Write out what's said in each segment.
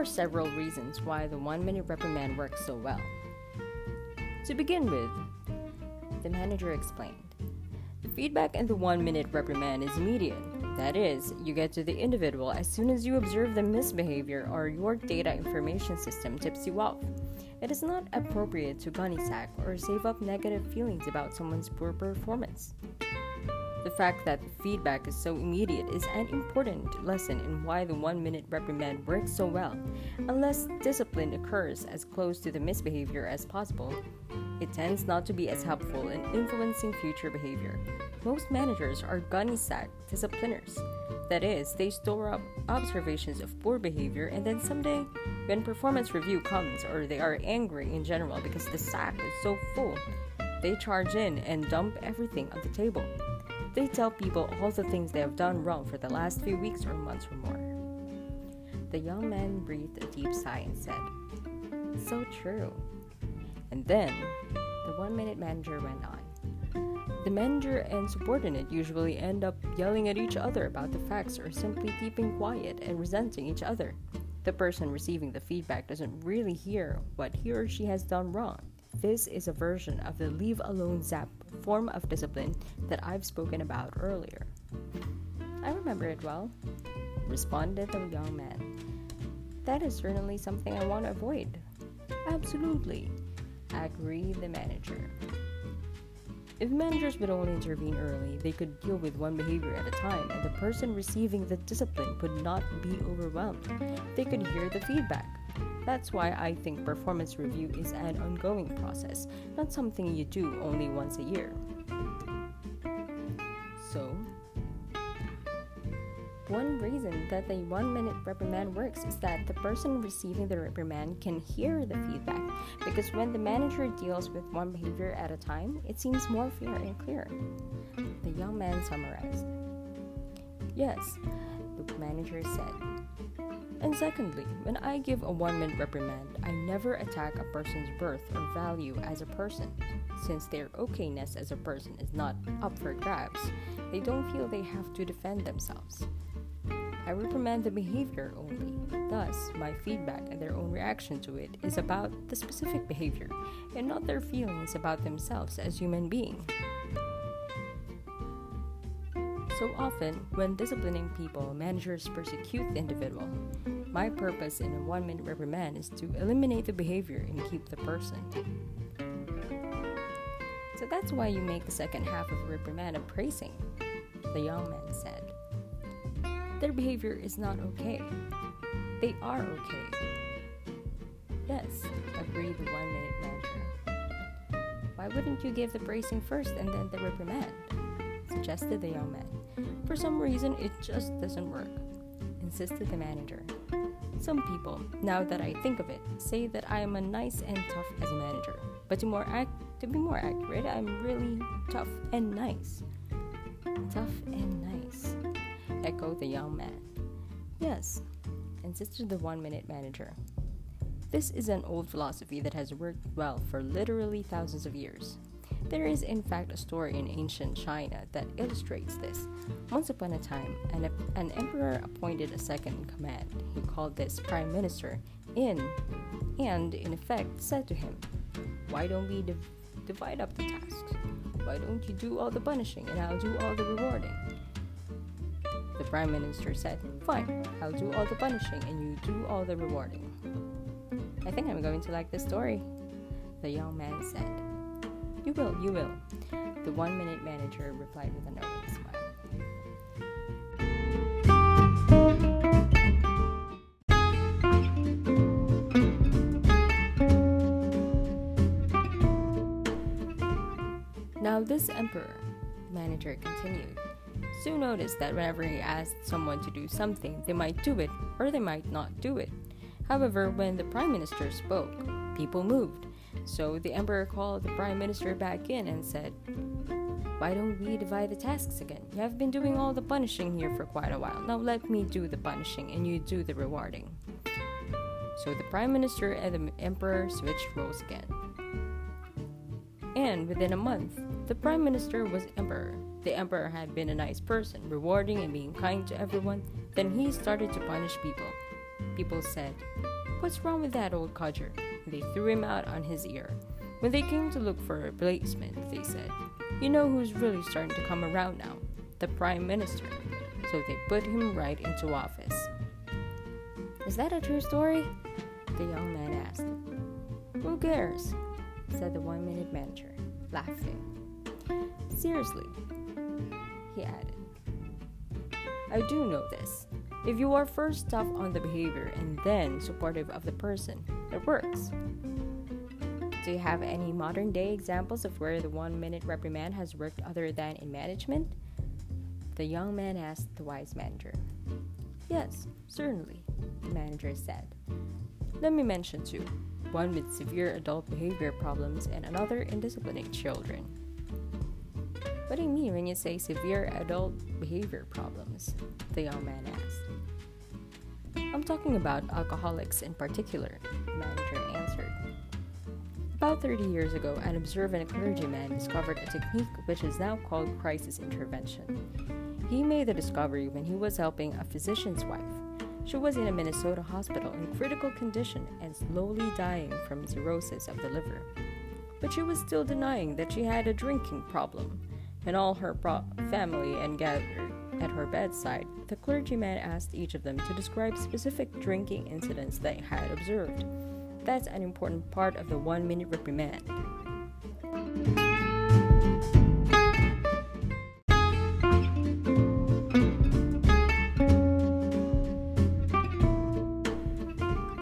are several reasons why the one minute reprimand works so well. To begin with, the manager explained the feedback in the one minute reprimand is immediate. That is, you get to the individual as soon as you observe the misbehavior or your data information system tips you off. It is not appropriate to gunny sack or save up negative feelings about someone's poor performance. The fact that the feedback is so immediate is an important lesson in why the one minute reprimand works so well. Unless discipline occurs as close to the misbehavior as possible, it tends not to be as helpful in influencing future behavior. Most managers are gunny sack discipliners. That is, they store up observations of poor behavior and then someday, when performance review comes or they are angry in general because the sack is so full, they charge in and dump everything on the table. They tell people all the things they have done wrong for the last few weeks or months or more. The young man breathed a deep sigh and said, So true. And then, the one minute manager went on. The manager and subordinate usually end up yelling at each other about the facts or simply keeping quiet and resenting each other. The person receiving the feedback doesn't really hear what he or she has done wrong. This is a version of the leave alone zap form of discipline that I've spoken about earlier. I remember it well, responded the young man. That is certainly something I want to avoid. Absolutely, agreed the manager. If managers would only intervene early, they could deal with one behavior at a time, and the person receiving the discipline would not be overwhelmed. They could hear the feedback. That's why I think performance review is an ongoing process, not something you do only once a year. So, one reason that the one minute reprimand works is that the person receiving the reprimand can hear the feedback because when the manager deals with one behavior at a time, it seems more fair and clear. The young man summarized. Yes, the manager said. And secondly, when I give a one minute reprimand, I never attack a person's worth or value as a person. Since their okayness as a person is not up for grabs, they don't feel they have to defend themselves. I reprimand the behavior only. Thus, my feedback and their own reaction to it is about the specific behavior and not their feelings about themselves as human beings. So often, when disciplining people, managers persecute the individual. My purpose in a one minute reprimand is to eliminate the behavior and keep the person. So that's why you make the second half of reprimand a praising, the young man said. Their behavior is not okay. They are okay. Yes, agreed the one minute manager. Why wouldn't you give the praising first and then the reprimand? suggested the young man. For some reason, it just doesn't work, insisted the manager. Some people, now that I think of it, say that I am a nice and tough as a manager. But to more ac- to be more accurate, I'm really tough and nice. Tough and nice, echoed the young man. Yes, insisted the one minute manager. This is an old philosophy that has worked well for literally thousands of years. There is, in fact, a story in ancient China that illustrates this. Once upon a time, an, an emperor appointed a second in command. He called this prime minister in, and in effect said to him, Why don't we div- divide up the tasks? Why don't you do all the punishing and I'll do all the rewarding? The prime minister said, Fine, I'll do all the punishing and you do all the rewarding. I think I'm going to like this story, the young man said. You will, you will. The one minute manager replied with a knowing smile. Now, this emperor, the manager continued, soon noticed that whenever he asked someone to do something, they might do it or they might not do it. However, when the prime minister spoke, people moved. So the emperor called the prime minister back in and said, Why don't we divide the tasks again? You have been doing all the punishing here for quite a while. Now let me do the punishing and you do the rewarding. So the prime minister and the emperor switched roles again. And within a month, the prime minister was emperor. The emperor had been a nice person, rewarding and being kind to everyone. Then he started to punish people. People said, What's wrong with that old codger? They threw him out on his ear. When they came to look for a replacement, they said, You know who's really starting to come around now? The Prime Minister. So they put him right into office. Is that a true story? The young man asked. Who cares? said the one minute manager, laughing. Seriously, he added. I do know this. If you are first tough on the behavior and then supportive of the person, it works. Do you have any modern day examples of where the one minute reprimand has worked other than in management? The young man asked the wise manager. Yes, certainly, the manager said. Let me mention two one with severe adult behavior problems and another in disciplining children. What do you mean when you say severe adult behavior problems? The young man asked. I'm talking about alcoholics in particular, the manager answered. About 30 years ago, an observant clergyman discovered a technique which is now called crisis intervention. He made the discovery when he was helping a physician's wife. She was in a Minnesota hospital in critical condition and slowly dying from cirrhosis of the liver. But she was still denying that she had a drinking problem and all her pro- family and gathered at her bedside, the clergyman asked each of them to describe specific drinking incidents they had observed. That's an important part of the one minute reprimand.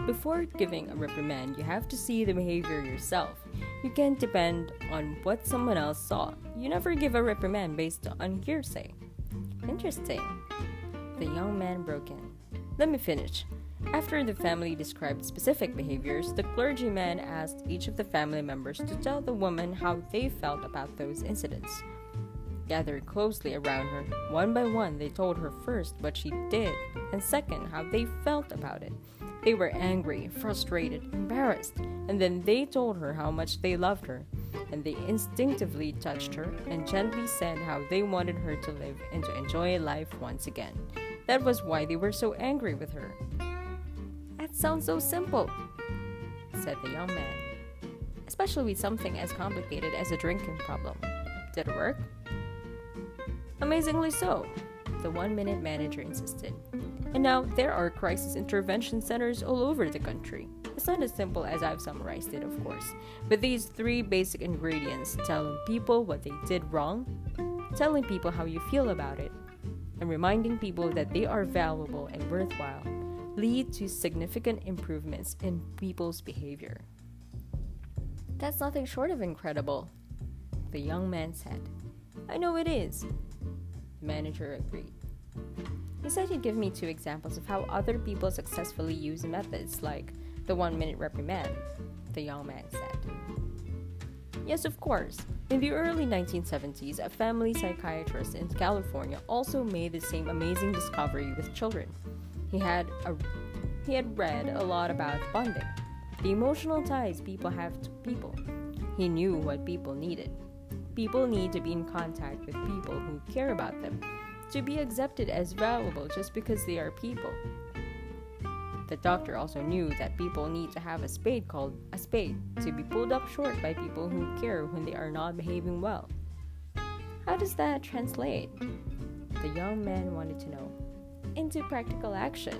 Before giving a reprimand, you have to see the behavior yourself. You can't depend on what someone else saw. You never give a reprimand based on hearsay. Interesting. The young man broke in. Let me finish. After the family described specific behaviors, the clergyman asked each of the family members to tell the woman how they felt about those incidents. Gathered closely around her, one by one, they told her first what she did, and second, how they felt about it. They were angry, frustrated, embarrassed, and then they told her how much they loved her. And they instinctively touched her and gently said how they wanted her to live and to enjoy life once again. That was why they were so angry with her. That sounds so simple, said the young man, especially with something as complicated as a drinking problem. Did it work? Amazingly so, the one minute manager insisted. And now there are crisis intervention centers all over the country. It's not as simple as I've summarized it, of course, but these three basic ingredients telling people what they did wrong, telling people how you feel about it, and reminding people that they are valuable and worthwhile lead to significant improvements in people's behavior. That's nothing short of incredible, the young man said. I know it is. The manager agreed. He said he'd give me two examples of how other people successfully use methods like the one minute reprimand, the young man said. Yes, of course. In the early 1970s, a family psychiatrist in California also made the same amazing discovery with children. He had a, he had read a lot about bonding, the emotional ties people have to people. He knew what people needed. People need to be in contact with people who care about them to be accepted as valuable just because they are people. The doctor also knew that people need to have a spade called a spade to be pulled up short by people who care when they are not behaving well. How does that translate? The young man wanted to know. Into practical action.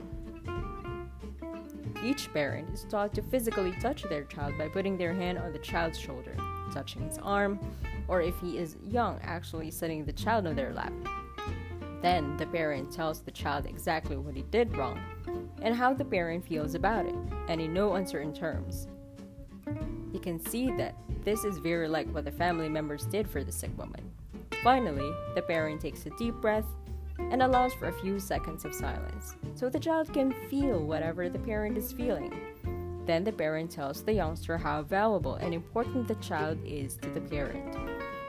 Each parent is taught to physically touch their child by putting their hand on the child's shoulder, touching his arm, or if he is young, actually setting the child on their lap. Then the parent tells the child exactly what he did wrong and how the parent feels about it, and in no uncertain terms. You can see that this is very like what the family members did for the sick woman. Finally, the parent takes a deep breath and allows for a few seconds of silence so the child can feel whatever the parent is feeling. Then the parent tells the youngster how valuable and important the child is to the parent.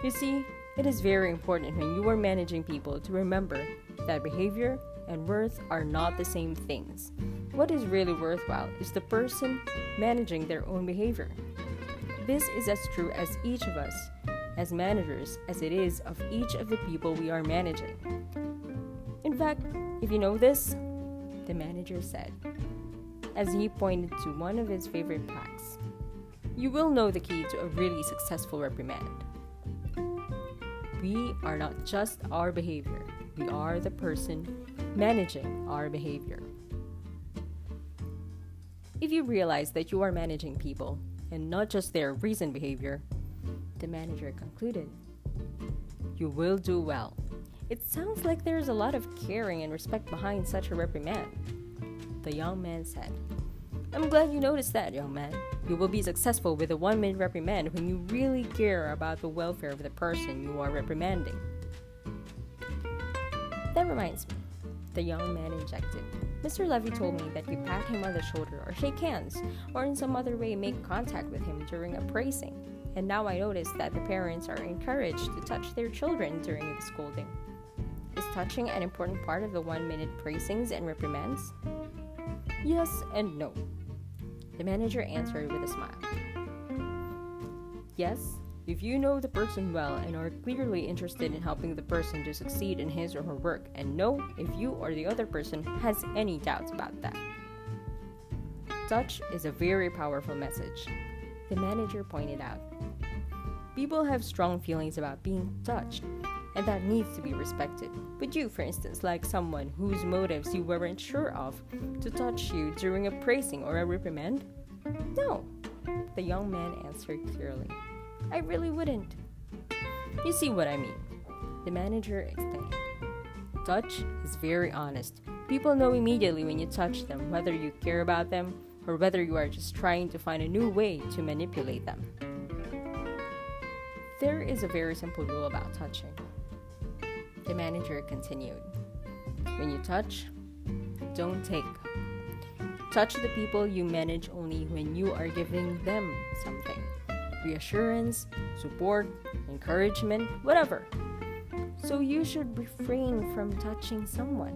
You see, it is very important when you are managing people to remember that behavior and worth are not the same things. What is really worthwhile is the person managing their own behavior. This is as true as each of us, as managers, as it is of each of the people we are managing. In fact, if you know this, the manager said, as he pointed to one of his favorite packs, You will know the key to a really successful reprimand. We are not just our behavior, we are the person managing our behavior. If you realize that you are managing people and not just their recent behavior, the manager concluded, you will do well. It sounds like there's a lot of caring and respect behind such a reprimand. The young man said, I'm glad you noticed that, young man. You will be successful with a one minute reprimand when you really care about the welfare of the person you are reprimanding. That reminds me, the young man injected. Mr. Levy told me that you pat him on the shoulder or shake hands or in some other way make contact with him during a praising. And now I notice that the parents are encouraged to touch their children during the scolding. Is touching an important part of the one minute praisings and reprimands? Yes and no. The manager answered with a smile. Yes, if you know the person well and are clearly interested in helping the person to succeed in his or her work, and know if you or the other person has any doubts about that. Touch is a very powerful message, the manager pointed out. People have strong feelings about being touched, and that needs to be respected. Would you, for instance, like someone whose motives you weren't sure of to touch you during a praising or a reprimand? No, the young man answered clearly. I really wouldn't. You see what I mean. The manager explained. Touch is very honest. People know immediately when you touch them whether you care about them or whether you are just trying to find a new way to manipulate them. There is a very simple rule about touching. The manager continued. When you touch, don't take. Touch the people you manage only when you are giving them something reassurance, support, encouragement, whatever. So you should refrain from touching someone.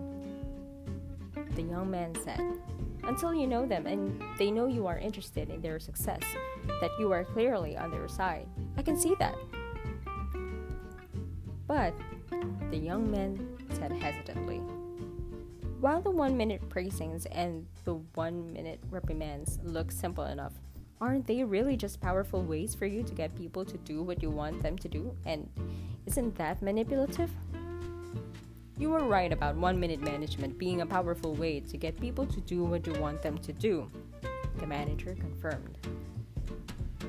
The young man said, until you know them and they know you are interested in their success, that you are clearly on their side. I can see that. But the young man said hesitantly, while the one minute praisings and the one minute reprimands look simple enough, aren't they really just powerful ways for you to get people to do what you want them to do? And isn't that manipulative? You were right about one minute management being a powerful way to get people to do what you want them to do, the manager confirmed.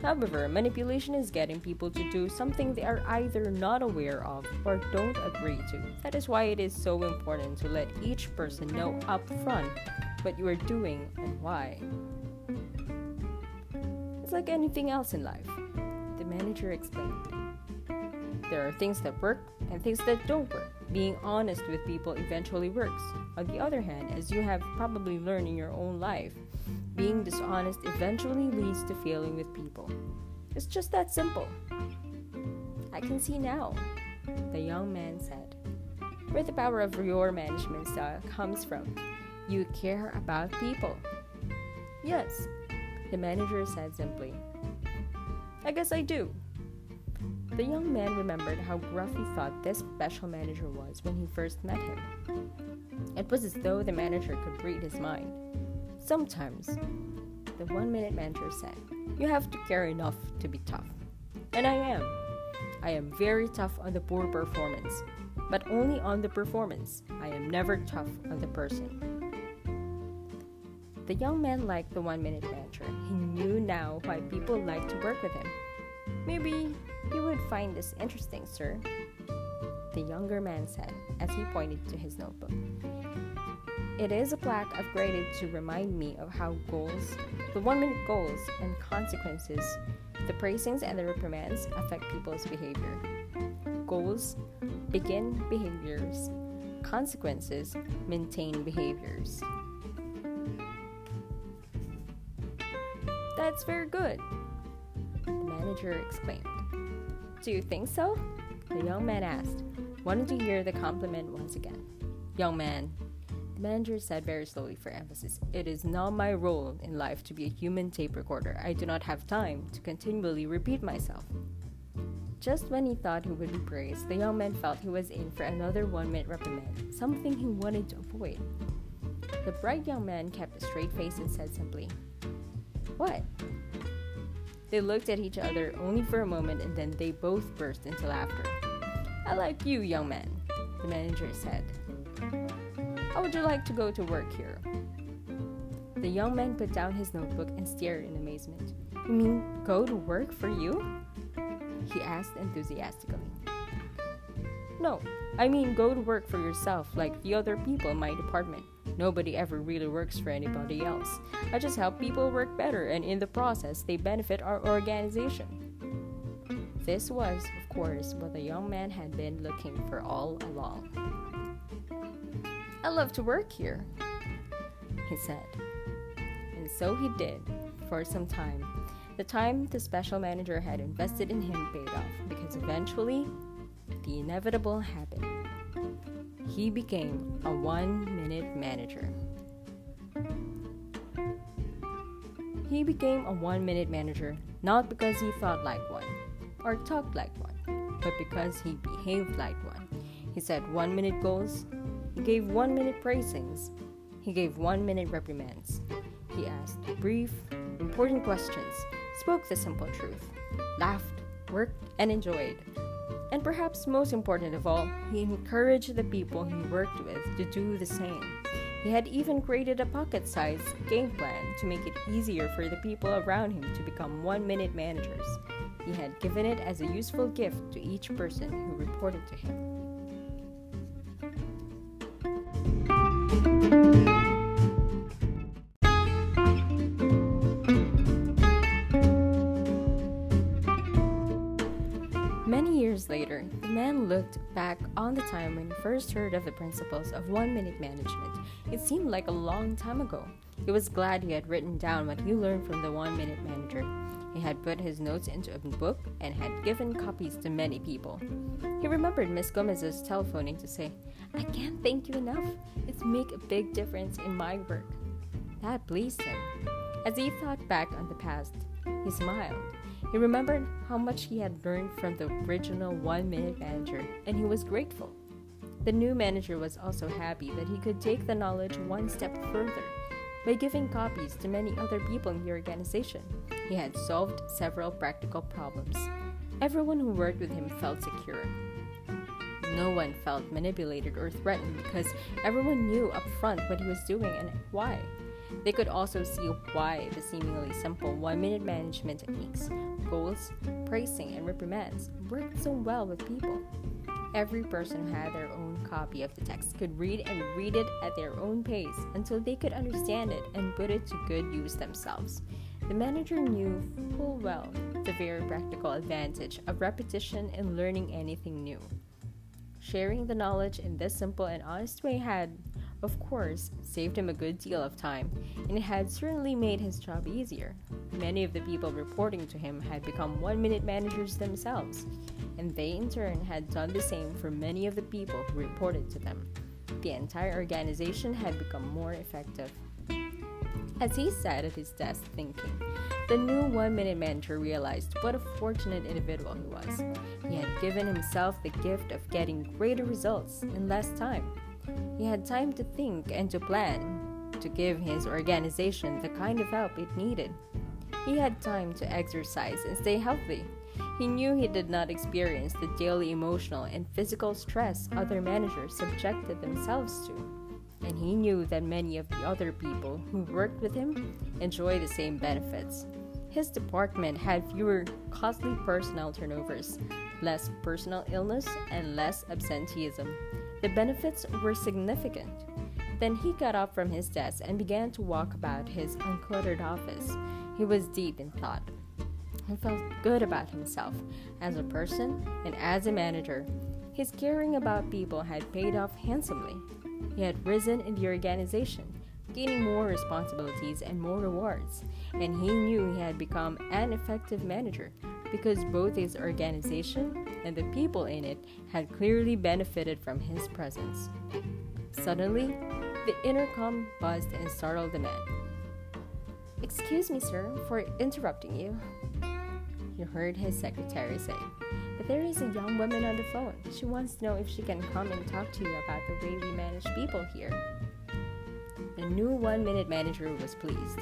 However, manipulation is getting people to do something they are either not aware of or don't agree to. That is why it is so important to let each person know up front what you are doing and why. It's like anything else in life, the manager explained. There are things that work and things that don't work. Being honest with people eventually works. On the other hand, as you have probably learned in your own life, being dishonest eventually leads to failing with people. It's just that simple. I can see now, the young man said, where the power of your management style comes from. You care about people. Yes, the manager said simply. I guess I do. The young man remembered how gruff he thought this special manager was when he first met him. It was as though the manager could read his mind. Sometimes, the one minute mentor said, you have to care enough to be tough. And I am. I am very tough on the poor performance, but only on the performance. I am never tough on the person. The young man liked the one minute mentor. He knew now why people liked to work with him. Maybe you would find this interesting, sir. The younger man said as he pointed to his notebook. It is a plaque I've created to remind me of how goals, the one minute goals and consequences, the praisings and the reprimands affect people's behavior. Goals begin behaviors, consequences maintain behaviors. That's very good, the manager exclaimed. Do you think so? The young man asked, wanting to hear the compliment once again. Young man, the manager said very slowly for emphasis, It is not my role in life to be a human tape recorder. I do not have time to continually repeat myself. Just when he thought he would be praised, the young man felt he was in for another one minute reprimand, something he wanted to avoid. The bright young man kept a straight face and said simply, What? They looked at each other only for a moment and then they both burst into laughter. I like you, young man, the manager said. How would you like to go to work here? The young man put down his notebook and stared in amazement. You mean go to work for you? He asked enthusiastically. No, I mean go to work for yourself like the other people in my department. Nobody ever really works for anybody else. I just help people work better, and in the process, they benefit our organization. This was, of course, what the young man had been looking for all along. I love to work here, he said. And so he did, for some time. The time the special manager had invested in him paid off because eventually the inevitable happened. He became a one minute manager. He became a one minute manager not because he thought like one or talked like one, but because he behaved like one. He set one minute goals, he gave one minute praisings. He gave one minute reprimands. He asked brief, important questions, spoke the simple truth, laughed, worked, and enjoyed. And perhaps most important of all, he encouraged the people he worked with to do the same. He had even created a pocket sized game plan to make it easier for the people around him to become one minute managers. He had given it as a useful gift to each person who reported to him. Looked back on the time when he first heard of the principles of one minute management. It seemed like a long time ago. He was glad he had written down what he learned from the one minute manager. He had put his notes into a book and had given copies to many people. He remembered Miss Gomez's telephoning to say, I can't thank you enough. It's make a big difference in my work. That pleased him. As he thought back on the past, he smiled. He remembered how much he had learned from the original one minute manager, and he was grateful. The new manager was also happy that he could take the knowledge one step further by giving copies to many other people in the organization. He had solved several practical problems. Everyone who worked with him felt secure. No one felt manipulated or threatened because everyone knew up front what he was doing and why. They could also see why the seemingly simple one minute management techniques, goals, praising, and reprimands worked so well with people. Every person who had their own copy of the text could read and read it at their own pace until they could understand it and put it to good use themselves. The manager knew full well the very practical advantage of repetition in learning anything new. Sharing the knowledge in this simple and honest way had, of course, saved him a good deal of time, and it had certainly made his job easier. Many of the people reporting to him had become one minute managers themselves, and they in turn had done the same for many of the people who reported to them. The entire organization had become more effective. As he sat at his desk thinking, the new one minute manager realized what a fortunate individual he was. He had given himself the gift of getting greater results in less time. He had time to think and to plan, to give his organization the kind of help it needed. He had time to exercise and stay healthy. He knew he did not experience the daily emotional and physical stress other managers subjected themselves to and he knew that many of the other people who worked with him enjoyed the same benefits. His department had fewer costly personnel turnovers, less personal illness, and less absenteeism. The benefits were significant. Then he got up from his desk and began to walk about his uncluttered office. He was deep in thought. He felt good about himself as a person and as a manager. His caring about people had paid off handsomely. He had risen in the organization, gaining more responsibilities and more rewards, and he knew he had become an effective manager because both his organization and the people in it had clearly benefited from his presence. Suddenly, the intercom buzzed and startled the man. Excuse me, sir, for interrupting you. He heard his secretary say. But there is a young woman on the phone. She wants to know if she can come and talk to you about the way we manage people here. the new one minute manager was pleased.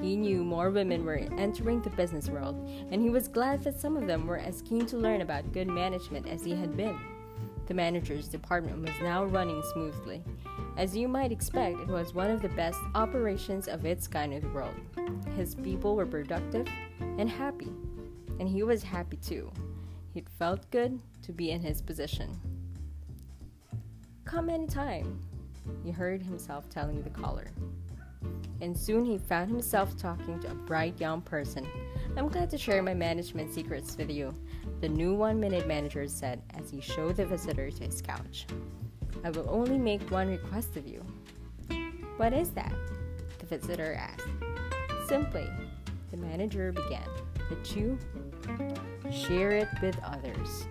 He knew more women were entering the business world, and he was glad that some of them were as keen to learn about good management as he had been. The manager's department was now running smoothly. As you might expect, it was one of the best operations of its kind in the world. His people were productive and happy, and he was happy too. It felt good to be in his position. Come anytime, he heard himself telling the caller. And soon he found himself talking to a bright young person. I'm glad to share my management secrets with you, the new one minute manager said as he showed the visitor to his couch. I will only make one request of you. What is that? The visitor asked. Simply, the manager began, that you share it with others.